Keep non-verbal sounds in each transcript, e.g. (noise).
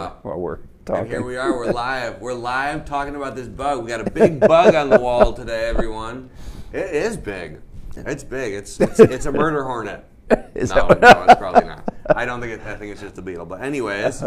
Yeah. while we're talking. And here we are. We're live. We're live talking about this bug. We got a big bug on the wall today, everyone. It is big. It's big. It's it's, it's a murder hornet. (laughs) Is no, that no, it's probably not. I don't think it, I think it's just a beetle. But anyways,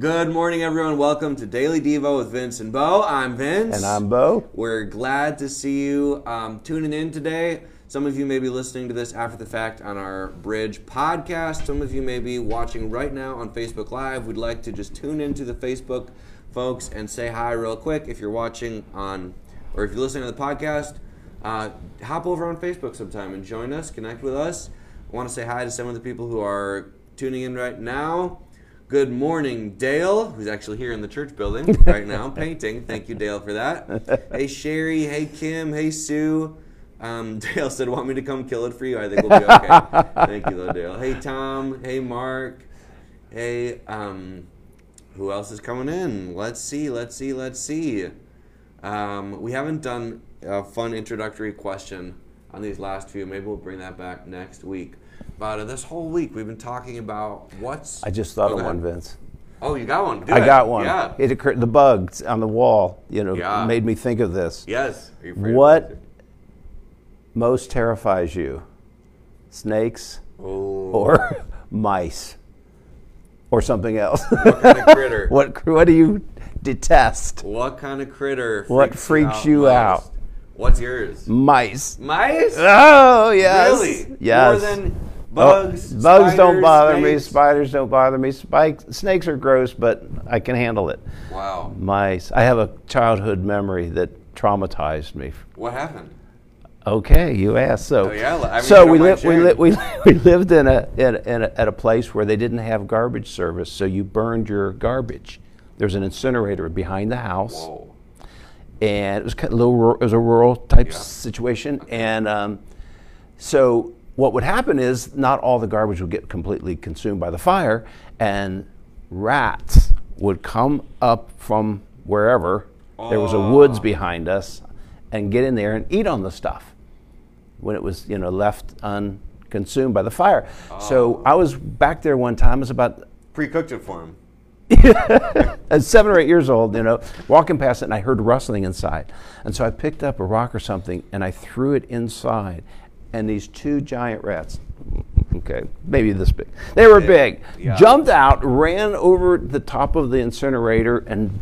good morning, everyone. Welcome to Daily Devo with Vince and Bo. I'm Vince, And I'm Bo. We're glad to see you um, tuning in today. Some of you may be listening to this after the fact on our Bridge podcast. Some of you may be watching right now on Facebook Live. We'd like to just tune into the Facebook folks and say hi real quick. If you're watching on, or if you're listening to the podcast, uh, hop over on Facebook sometime and join us, connect with us. I want to say hi to some of the people who are tuning in right now. Good morning, Dale, who's actually here in the church building right now (laughs) painting. Thank you, Dale, for that. Hey, Sherry. Hey, Kim. Hey, Sue. Um, (laughs) Dale said, "Want me to come kill it for you?" I think we'll be okay. (laughs) Thank you, though, Dale. Hey, Tom. Hey, Mark. Hey, um, who else is coming in? Let's see. Let's see. Let's see. Um, we haven't done a fun introductory question on these last few. Maybe we'll bring that back next week. But uh, this whole week we've been talking about what's. I just thought Oh, of one. Vince. Oh, you got one. Do I it. got one. Yeah. It occurred. The bugs on the wall, you know, Yeah. made me think of this. yes. Are you afraid What? Most terrifies you? Snakes Oh. or (laughs) mice or something else? what kind of critter? (laughs) what what do you detest? What kind of critter? What freaks you out? most? What's yours? Mice. Mice? Oh yes. Really? Yes. More than Oh, bugs. bugs don't bother me. Spiders don't bother me. Spikes, snakes are gross, but I can handle it. Wow. Mice. I have a childhood memory that traumatized me. What happened? Okay, you asked. So, Oh, yeah, I mean, so we lived. We, li- we, (laughs) we lived in a, in, a, in a at a place where they didn't have garbage service, so you burned your garbage. There's an incinerator behind the house, Whoa. and it was kind of a little. It was a rural type Yeah. situation, and um, so what would happen is not all the garbage would get completely consumed by the fire, and rats would come up from wherever. There was a woods Oh. behind us, and get in there and eat on the stuff when it was you know left unconsumed by the fire. So oh. I was back there one time. It was about Pre-cooked it for him. at (laughs) seven or eight years old, you know, walking past it, and I heard rustling inside. And so I picked up a rock or something, and I threw it inside. And these two giant rats, okay, maybe this big, they were Big, big, yeah. jumped out, ran over the top of the incinerator, and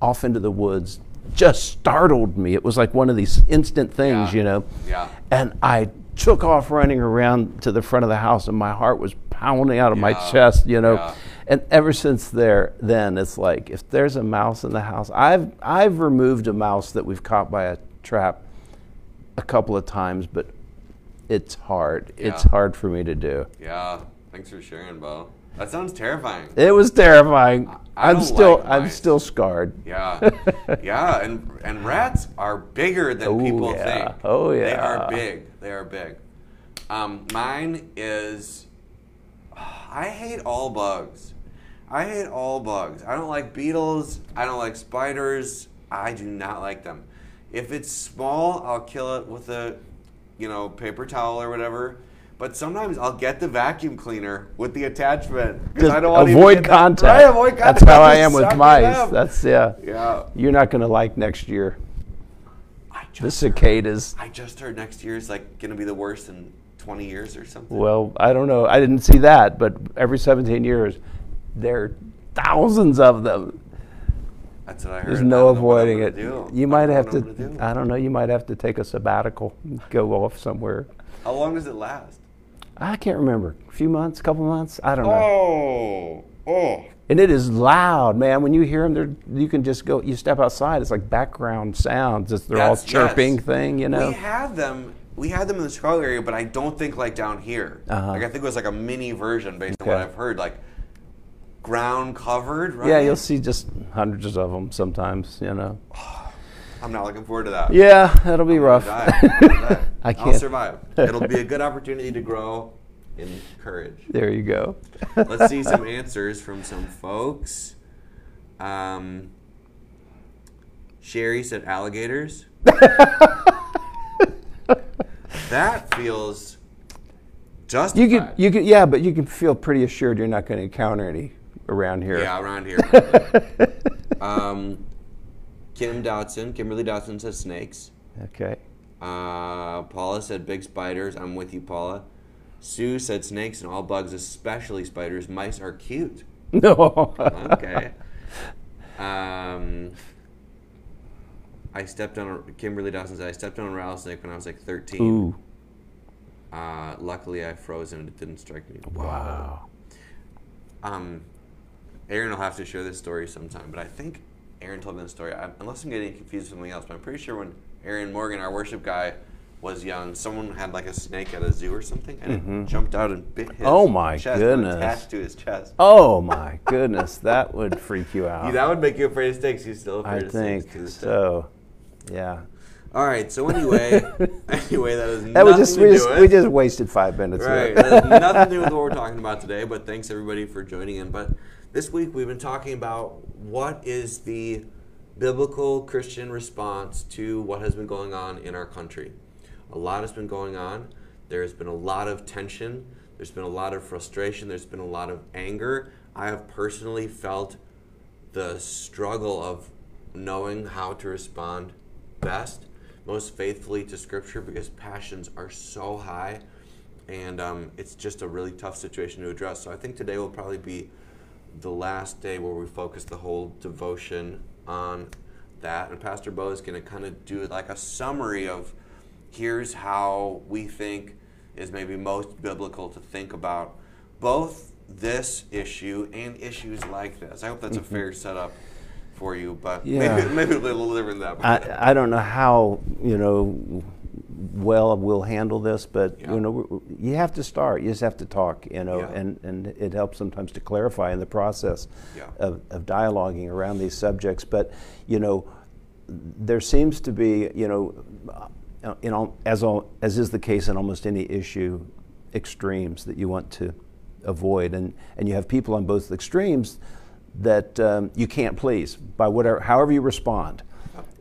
off into the woods. Just startled me. It was like one of these instant things, Yeah. you know. Yeah. And I took off running around to the front of the house, and my heart was pounding out of my chest, you know. Yeah. And ever since there, then it's like if there's a mouse in the house, I've I've removed a mouse that we've caught by a trap a couple of times, but it's hard. It's hard for me to do. Yeah. Thanks for sharing, Bo. That sounds terrifying. It was terrifying. I I'm still like I'm still scarred. Yeah, (laughs) yeah, and and rats are bigger than Oh, people yeah. think. Oh, yeah, they are big. They are big. Um, mine is. I hate all bugs. I hate all bugs. I don't like beetles. I don't like spiders. I do not like them. If it's small, I'll kill it with a, you know, paper towel or whatever. But sometimes I'll get the vacuum cleaner with the attachment Just I don't want to avoid get that- contact. Right, avoid contact. That's how I am with mice. That's yeah. yeah. You're not going to like next year. I The cicadas. I just heard next year is like going to be the worst in 20 years or something. Well, I don't know. I didn't see that, but every 17 years, there are thousands of them. That's what I heard. There's no don't know what I'm avoiding it. do. You might have to. Do. I don't know. You might have to take a sabbatical, go off somewhere. How long does it last? I can't remember. A few months, a couple months. I don't know. Oh, oh. And it is loud, man. When you hear them, they're, you can just go. You step outside. It's like background sounds. It's, they're all chirping yes. thing, you know. We have them. We had them in the Chicago area, but I don't think like down here. Uh-huh. Like I think it was like a mini version based on what I've heard. Like ground covered, right? Yeah, you'll see just hundreds of them sometimes. You know. I'm not looking forward to that. Yeah, that'll be rough. die. I'm gonna die. (laughs) I I'll can't- survive. It'll be a good opportunity to grow in courage. there you go. Let's see (laughs) some answers from some folks. Um, Sherry said alligators. (laughs) that feels just You could, you could, yeah, but you can feel pretty assured you're not going to encounter any around here. Yeah, around here. um, Kim Dotson, Kimberly Dotson says snakes. Okay. Uh, Paula said big spiders. I'm with you, Paula. Sue said snakes and all bugs, especially spiders. Mice are cute. (laughs) No. Okay. um, I stepped on a, Kimberly Dotson said I stepped on a rattlesnake when I was like 13. Ooh. Uh, luckily, I froze and it didn't strike me. Wow. Um, Aaron will have to share this story sometime, but I think Aaron told me the story. I, unless I'm getting confused with something else, but I'm pretty sure when Aaron Morgan, our worship guy, was young, someone had like a snake at a zoo or something, and it jumped out and bit his Mm-hmm. Oh, my chest goodness. attached to his chest. Oh my goodness, that would freak you out. Yeah, (laughs) that would make you afraid of snakes. He's still afraid I of think snakes so. Yeah. All right. So anyway, (laughs) anyway, that is That was just to we just with. we just wasted five minutes. Right. That has nothing to do with what we're talking about today, but thanks everybody for joining in. But this week we've been talking about what is the biblical Christian response to what has been going on in our country. A lot has been going on. There's been a lot of tension. There's been a lot of frustration. There's been a lot of anger. I have personally felt the struggle of knowing how to respond best, most faithfully to Scripture because passions are so high and um, it's just a really tough situation to address. So I think today will probably be the last day where we focus the whole devotion on that. And Pastor Bo is going to kind of do like a summary of here's how we think is maybe most biblical to think about both this issue and issues like this. I hope that's a fair setup for you, but Mm-hmm. Yeah. maybe, (laughs) maybe a little different than that. I, I don't know how you know well we'll handle this, but Yeah. you know you have to start. You just have to talk. You know, Yeah. and and it helps sometimes to clarify in the process Yeah. of, of dialoguing around these subjects. But you know, there seems to be you know, uh, you know as all, as is the case in almost any issue, extremes that you want to avoid, and and you have people on both extremes that um, you can't please by whatever however you respond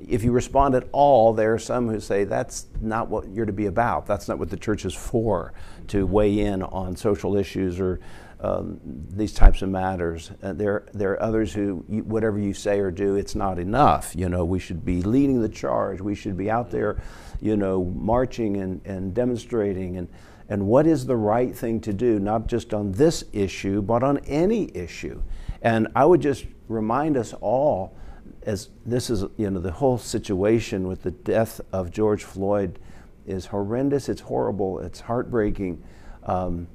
if you respond at all, there are some who say that's not what you're to be about. That's not what the church is for, to weigh in on social issues or um, these types of matters. Uh, there, there are others who, you, whatever you say or do, it's not enough. You know, we should be leading the charge. We should be out there, you know, marching and, and demonstrating and, and what is the right thing to do, not just on this issue, but on any issue. And I would just remind us all as this is, you know, the whole situation with the death of George Floyd is horrendous. It's horrible. It's heartbreaking. Um,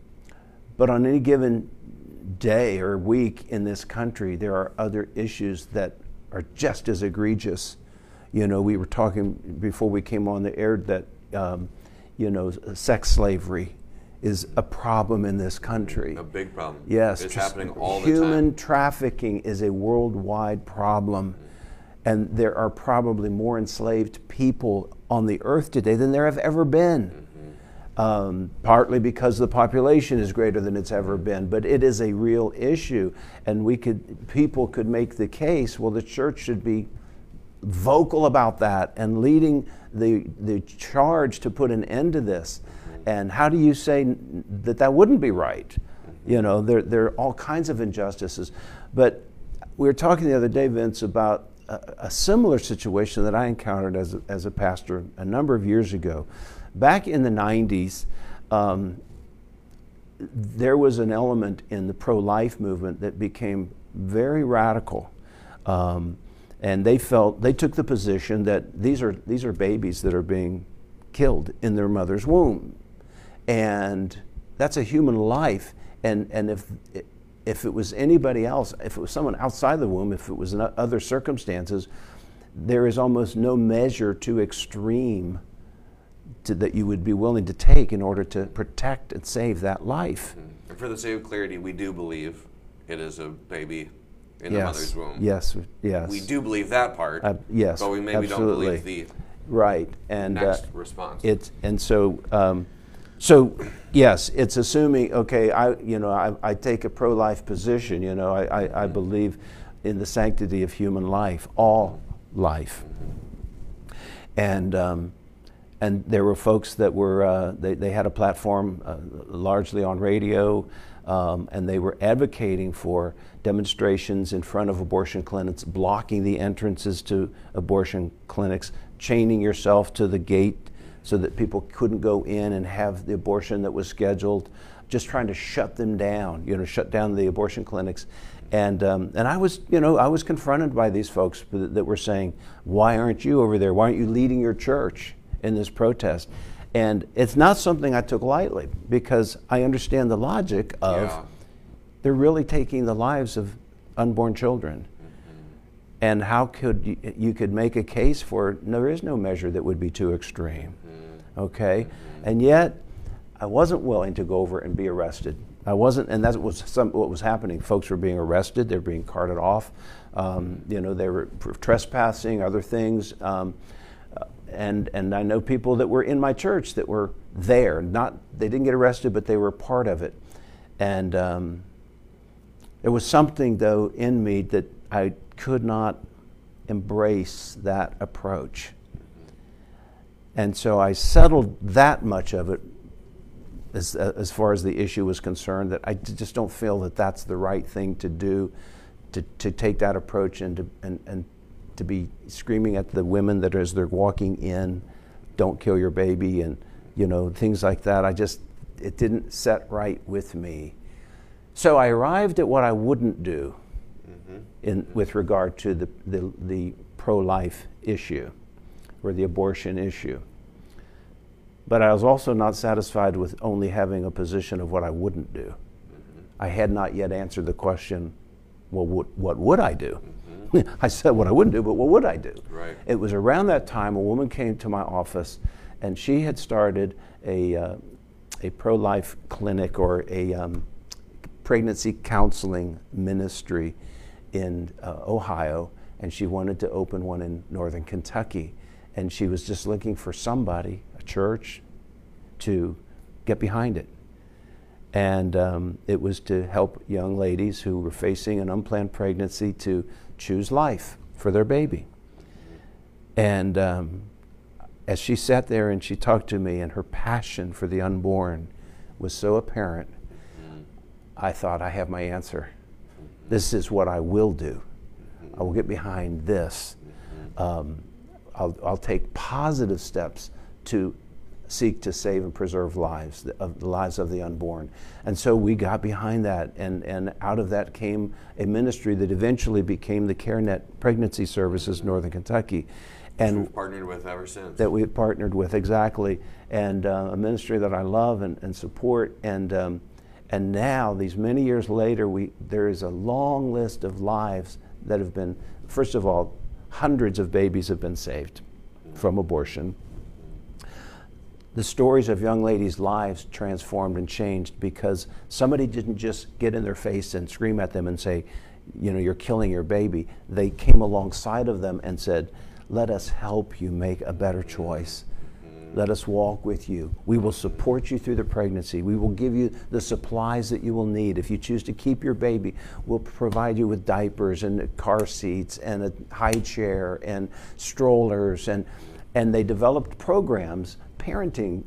but on any given day or week in this country, there are other issues that are just as egregious. You know, we were talking before we came on the air that, um, you know, sex slavery is a problem in this country. a big problem. Yes, It's happening all the time. human trafficking is a worldwide problem, and there are probably more enslaved people on the earth today than there have ever been. Mm-hmm. Um, partly because the population is greater than it's ever been, but it is a real issue, and we could people could make the case. Well, the church should be vocal about that and leading the the charge to put an end to this. And how do you say that that wouldn't be right? You know, there there are all kinds of injustices, but we were talking the other day, Vince, about a, similar situation that I encountered as a, as a pastor a number of years ago. Back in the '90s, um, there was an element in the pro-life movement that became very radical. Um, and they felt they took the position that these are these are babies that are being killed in their mother's womb, and that's a human life. And and if if it was anybody else, if it was someone outside the womb, if it was in other circumstances, there is almost no measure too extreme to, that you would be willing to take in order to protect and save that life. And for the sake of clarity, we do believe it is a baby in the mother's womb. Yes. Yes. We do believe that part. Uh, yes, But we maybe absolutely. don't believe the Right. And uh, next response. it's and so um, so yes, it's assuming okay. I you know I, I take a pro-life position. You know I, I, I Mm-hmm. believe in the sanctity of human life, all life, and. Um, and there were folks that were uh, they, they had a platform uh, largely on radio Um, and they were advocating for demonstrations in front of abortion clinics, blocking the entrances to abortion clinics, chaining yourself to the gate so that people couldn't go in and have the abortion that was scheduled, just trying to shut them down, you know, shut down the abortion clinics. And, um, and I was, you know, I was confronted by these folks that, were saying, why aren't you over there? Why aren't you leading your church in this protest? And it's not something I took lightly because I understand the logic of Yeah. they're really taking the lives of unborn children. And how could you, you could make a case for there is no measure that would be too extreme, okay? And yet, I wasn't willing to go over and be arrested. I wasn't, and that was some, what was happening. Folks were being arrested. They were being carted off. Um, you know, they were trespassing, other things. Um, uh, and and I know people that were in my church that were there. Not they didn't get arrested, but they were part of it. And um, there was something though in me that I could not embrace that approach. And so I settled that much of it as, as far as the issue was concerned that I just don't feel that that's the right thing to do to, to take that approach and to, and, and to be screaming at the women that as they're walking in, don't kill your baby and you know things like that. I just it didn't set right with me. So I arrived at what I wouldn't do mm-hmm. in, with regard to the, the, the pro life issue or the abortion issue. But I was also not satisfied with only having a position of what I wouldn't do. I had not yet answered the question well, what, what would I do? (laughs) I said what I wouldn't do, but what would I do? Right. It was around that time a woman came to my office and she had started a, uh, a pro life clinic or a um, pregnancy counseling ministry in uh, Ohio, and she wanted to open one in northern Kentucky. And she was just looking for somebody, a church, to get behind it. And um, it was to help young ladies who were facing an unplanned pregnancy to choose life for their baby. And um, as she sat there and she talked to me, and her passion for the unborn was so apparent, I thought, I have my answer. This is what I will do. I will get behind this. Um, I'll, I'll take positive steps to seek to save and preserve lives, the, of the lives of the unborn. And so we got behind that, and, and out of that came a ministry that eventually became the CareNet Pregnancy Services Northern Kentucky. And We've partnered with ever since. that we've partnered with exactly, and uh, a ministry that I love and, and support. And um, and now, these many years later, we there is a long list of lives that have been. First of all, hundreds of babies have been saved from abortion. The stories of young ladies' lives transformed and changed because somebody didn't just get in their face and scream at them and say, you know, you're killing your baby. They came alongside of them and said, let us help you make a better choice. Let us walk with you. We will support you through the pregnancy. We will give you the supplies that you will need. If you choose to keep your baby, we'll provide you with diapers and car seats and a high chair and strollers. And, and they developed programs, parenting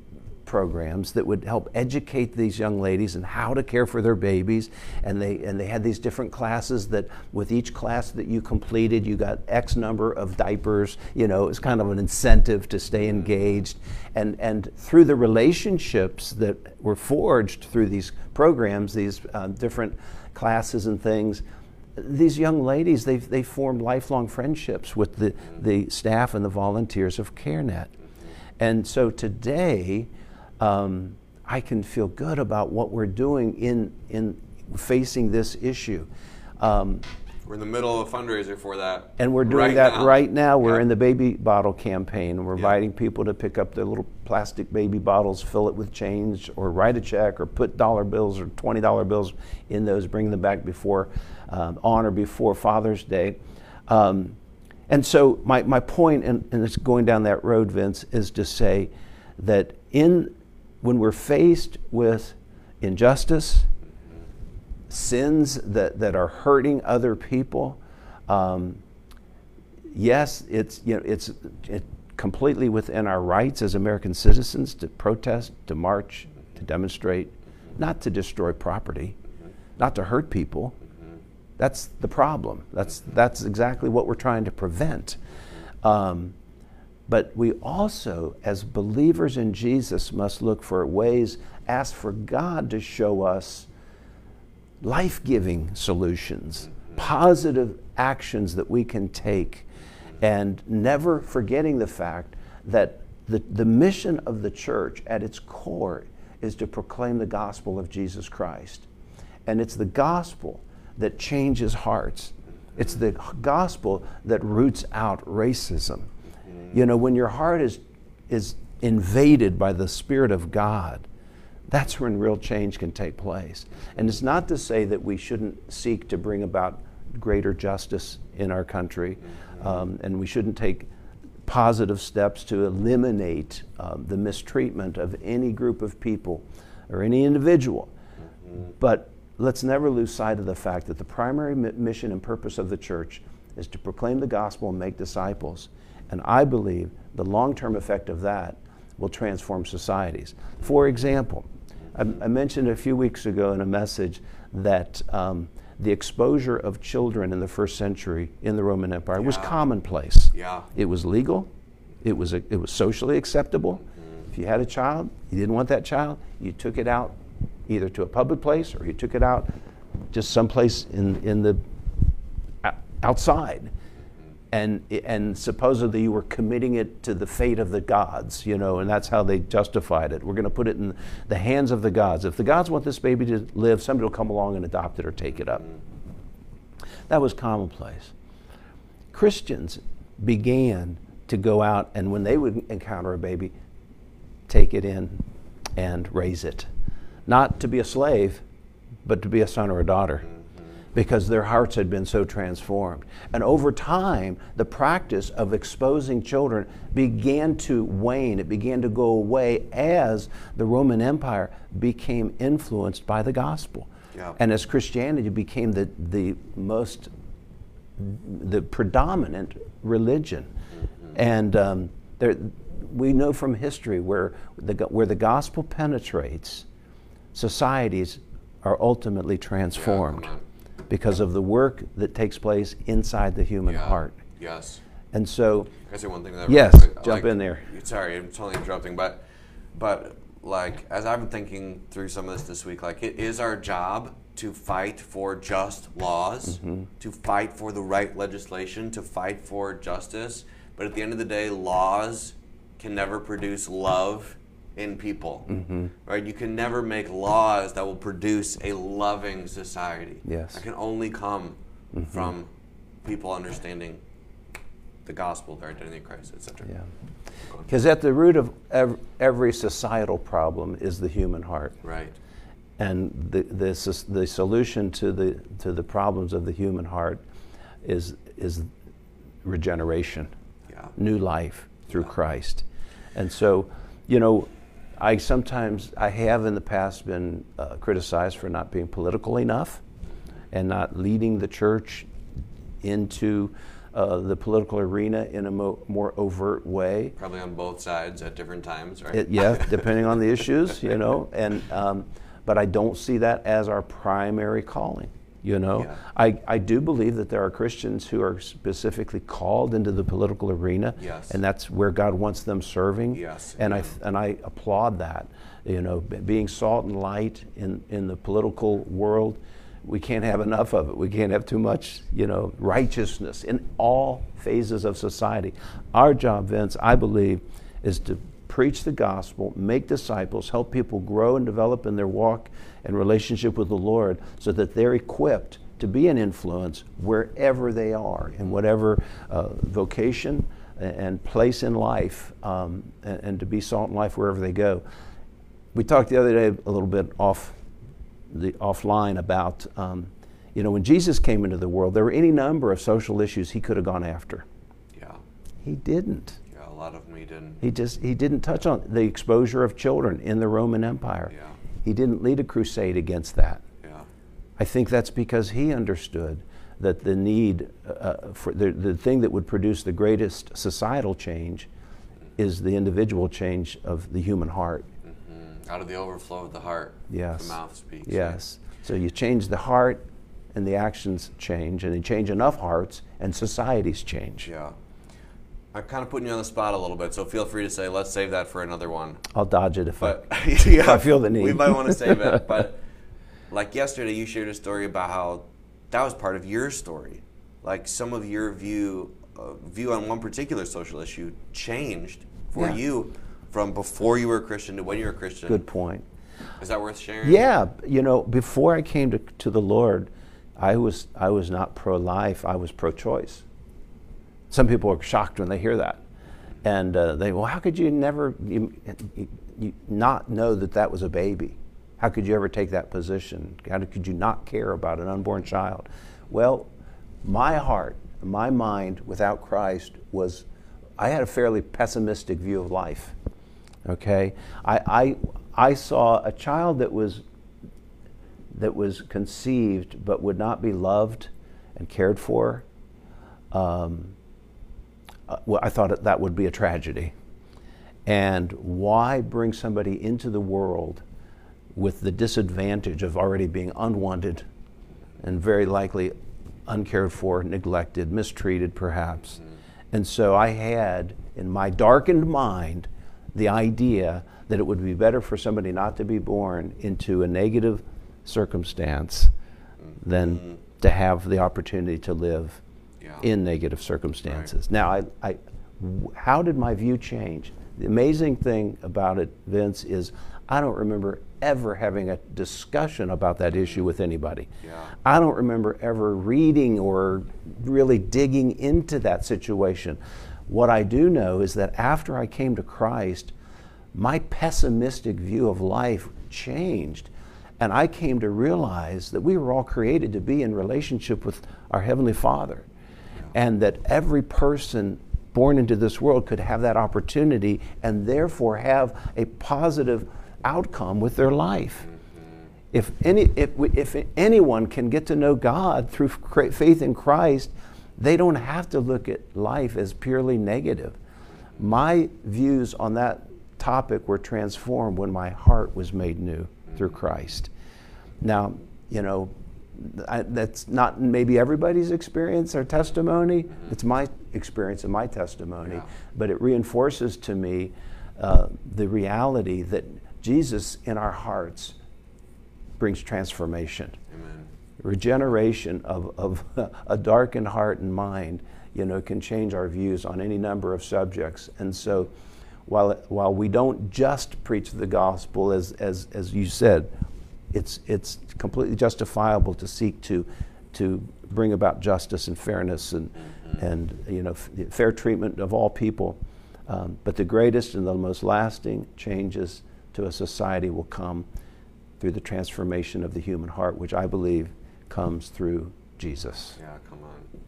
programs that would help educate these young ladies and how to care for their babies. And they and they had these different classes that with each class that you completed you got x number of diapers. You know it's kind of an incentive to stay engaged. And and through the relationships that were forged through these programs these uh, different classes and things these young ladies they they formed lifelong friendships with the the staff and the volunteers of CareNet. And so today um, I can feel good about what we're doing in, in facing this issue. Um, We're in the middle of a fundraiser for that. and we're doing right that now. right now. We're Yeah. in the baby bottle campaign. and We're Yeah. inviting people to pick up their little plastic baby bottles, fill it with change, or write a check, or put dollar bills or twenty dollar bills in those, bring them back before um, on or before Father's Day. Um, and so my, my point, and, and it's going down that road, Vince, is to say that in when we're faced with injustice, sins that, that are hurting other people, um, yes, it's you know it's it completely within our rights as American citizens to protest, to march, to demonstrate, not to destroy property, not to hurt people. That's the problem. That's, that's exactly what we're trying to prevent. Um, but we also, as believers in Jesus, must look for ways, ask for God to show us life giving solutions, positive actions that we can take, and never forgetting the fact that the, the mission of the church at its core is to proclaim the gospel of Jesus Christ. And it's the gospel that changes hearts. It's the gospel that roots out racism. You know, when your heart is, is invaded by the Spirit of God, that's when real change can take place. And it's not to say that we shouldn't seek to bring about greater justice in our country, um, and we shouldn't take positive steps to eliminate um, the mistreatment of any group of people or any individual. But let's never lose sight of the fact that the primary mission and purpose of the church is to proclaim the gospel and make disciples. And I believe the long term effect of that will transform societies. For example, I, I, mentioned a few weeks ago in a message that um, the exposure of children in the first century in the Roman Empire yeah. was commonplace. Yeah. It was legal, it was, a, it was socially acceptable. Mm-hmm. If you had a child, you didn't want that child, you took it out either to a public place or you took it out just someplace in, in the outside and and supposedly you were committing it to the fate of the gods, you know, and that's how they justified it. We're going to put it in the hands of the gods. If the gods want this baby to live, somebody will come along and adopt it or take it up. That was commonplace. Christians began to go out and when they would encounter a baby, take it in and raise it. Not to be a slave, but to be a son or a daughter because their hearts had been so transformed. And over time, the practice of exposing children began to wane. It began to go away as the Roman Empire became influenced by the gospel. Yeah. And as Christianity became the, the most, the predominant religion. Mm-hmm. And um, there, we know from history where the, where the gospel penetrates, societies are ultimately transformed. Yeah, because of the work that takes place inside the human yeah. heart. Yes. And so. Can I say one thing? That yes, jump like, in there. Sorry, I'm totally interrupting, but but like as I've been thinking through some of this this week, like it is our job to fight for just laws, mm-hmm. to fight for the right legislation, to fight for justice. But at the end of the day, laws can never produce love in people, mm-hmm. right? You can never make laws that will produce a loving society. Yes, that can only come mm-hmm. from people understanding the gospel, their identity in Christ, etc. Yeah, because at the root of every societal problem is the human heart. Right. And the, the, the solution to the, to the problems of the human heart is, is regeneration, yeah. new life through yeah. Christ. And so, you know, I sometimes, I have in the past been uh, criticized for not being political enough and not leading the church into uh, the political arena in a mo- more overt way. Probably on both sides at different times, right? It, yeah, (laughs) depending on the issues, you know. And um, but I don't see that as our primary calling. You know, yeah. I, I do believe that there are Christians who are specifically called into the political arena, yes. and that's where God wants them serving. Yes. And I and I applaud that. You know, being salt and light in in the political world, we can't have enough of it. We can't have too much. You know, righteousness in all phases of society. Our job, Vince, I believe, is to preach the gospel, make disciples, help people grow and develop in their walk and relationship with the Lord so that they're equipped to be an influence wherever they are, in whatever uh, vocation and place in life, um, and, and, to be salt in life wherever they go. We talked the other day a little bit off the offline about, um, you know, when Jesus came into the world, there were any number of social issues he could have gone after. Yeah. He didn't lot of them he didn't. He just he didn't touch on the exposure of children in the Roman Empire. Yeah. He didn't lead a crusade against that. Yeah. I think that's because he understood that the need uh, uh for the, the thing that would produce the greatest societal change is the individual change of the human heart. Mm-hmm. Out of the overflow of the heart, yes. the mouth speaks. Yes. Right? So you change the heart, and the actions change, and you change enough hearts, and societies change. Yeah. I'm kind of putting you on the spot a little bit, so feel free to say, let's save that for another one. I'll dodge it if But I. (laughs) yeah, I feel the need. We might want to save it. (laughs) But like yesterday, you shared a story about how that was part of your story. Like some of your view uh, view on one particular social issue changed for Yeah. you from before you were a Christian to when you were a Christian. Good point. Is that worth sharing? Yeah, you know, before I came to, to the Lord, I was I was not pro life. I was pro choice. Some people are shocked when they hear that, and uh, they well, how could you never you, you, not know that that was a baby? How could you ever take that position? How could you not care about an unborn child? Well, my heart, my mind without Christ was, I had a fairly pessimistic view of life. Okay, I, I, I saw a child that was that was conceived but would not be loved and cared for. Um, uh, well, I thought that- that would be a tragedy. And why bring somebody into the world with the disadvantage of already being unwanted and very likely uncared for, neglected, mistreated perhaps? And so I had in my darkened mind the idea that it would be better for somebody not to be born into a negative circumstance than to have the opportunity to live Yeah. in negative circumstances. Now, I, I, how did my view change? The amazing thing about it, Vince, is I don't remember ever having a discussion about that issue with anybody. Yeah. I don't remember ever reading or really digging into that situation. What I do know is that after I came to Christ, my pessimistic view of life changed. And I came to realize that we were all created to be in relationship with our Heavenly Father. And that every person born into this world could have that opportunity and therefore have a positive outcome with their life. Mm-hmm. If, any, if, if anyone can get to know God through faith in Christ, they don't have to look at life as purely negative. My views on that topic were transformed when my heart was made new through mm-hmm. Christ. Now, you know, I, that's not maybe everybody's experience or testimony. It's my experience and my testimony, Yeah. but it reinforces to me uh, the reality that Jesus in our hearts brings transformation Amen. regeneration of, of (laughs) a darkened heart and mind, you know, can change our views on any number of subjects. And so, while, while we don't just preach the gospel, as, as, as you said, it's, it's completely justifiable to seek to, to bring about justice and fairness and, and you know, f- fair treatment of all people. Um, but the greatest and the most lasting changes to a society will come through the transformation of the human heart, which I believe comes through Jesus. Yeah, come on.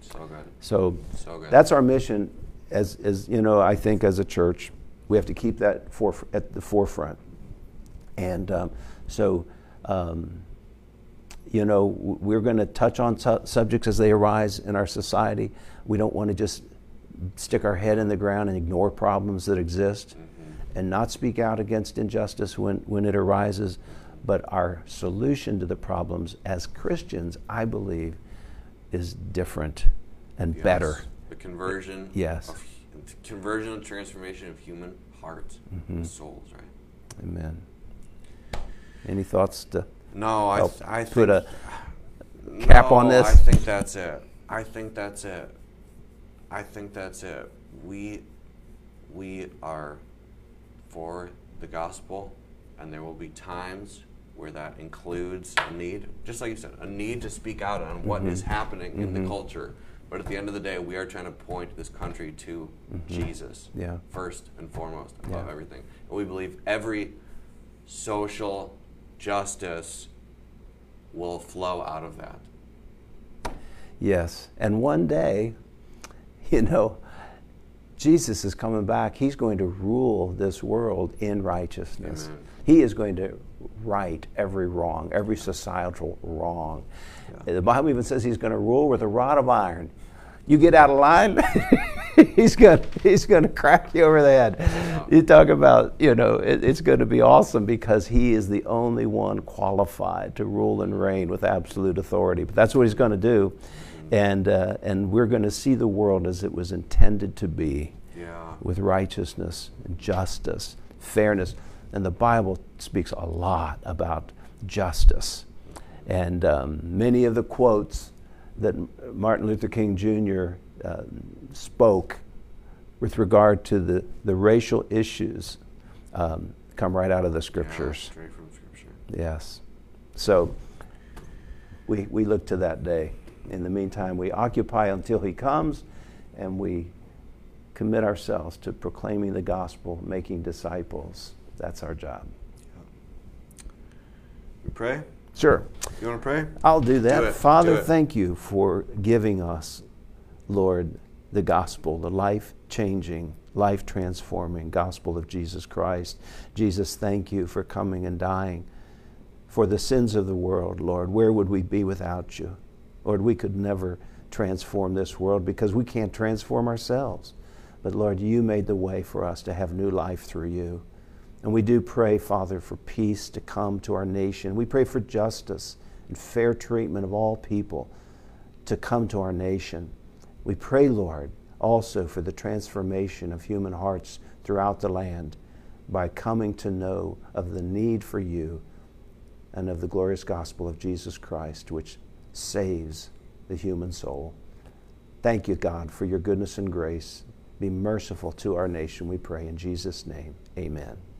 So good. So So good. that's our mission. As, as you know, I think as a church, we have to keep that foref- at the forefront. And um, so, um, you know, we're going to touch on su- subjects as they arise in our society. We don't want to just stick our head in the ground and ignore problems that exist and not speak out against injustice when, when it arises. But our solution to the problems as Christians, I believe, is different and Yes. better. The conversion. Yes. Of, the conversion and transformation of human hearts Mm-hmm. and souls, right? Amen. Any thoughts to No, I, th- I put think, a cap on No, this? I think that's it. I think that's it. I think that's it. We we are for the gospel, and there will be times where that includes a need, just like you said, a need to speak out on what is Mm-hmm. happening in the culture. But at the end of the day, we are trying to point this country to Jesus Mm-hmm. Yeah. first and foremost above Yeah. everything. And we believe every social justice will flow out of that. Yes. And one day, (laughs) you know, Jesus is coming back. He's going to rule this world in righteousness. Amen. He is going to right every wrong, every societal wrong. The Bible even says he's going to rule with a rod of iron. You get out of line, (laughs) he's gonna he's going to crack you over the head. You talk about you know it, it's going to be awesome because he is the only one qualified to rule and reign with absolute authority. But that's what he's going to do, and uh, and we're going to see the world as it was intended to be, Yeah. with righteousness and justice, fairness, and the Bible speaks a lot about justice, and um, many of the quotes that Martin Luther King Jr. Uh, spoke with regard to the, the racial issues um, come right out of the Yeah, scriptures. straight from scripture. Yes. So we, we look to that day. In the meantime, we occupy until he comes and we commit ourselves to proclaiming the gospel, making disciples. That's our job. We pray. Sure. You want to pray? I'll do that. Do. Father, Do thank you for giving us, Lord, the gospel, the life changing, life transforming gospel of Jesus Christ. Jesus, thank you for coming and dying for the sins of the world, Lord. Where would we be without you? Lord, we could never transform this world because we can't transform ourselves. But Lord, you made the way for us to have new life through you. And we do pray, Father, for peace to come to our nation. We pray for justice and fair treatment of all people to come to our nation. We pray, Lord, also for the transformation of human hearts throughout the land by coming to know of the need for you and of the glorious gospel of Jesus Christ, which saves the human soul. Thank you, God, for your goodness and grace. Be merciful to our nation, we pray in Jesus' name. Amen.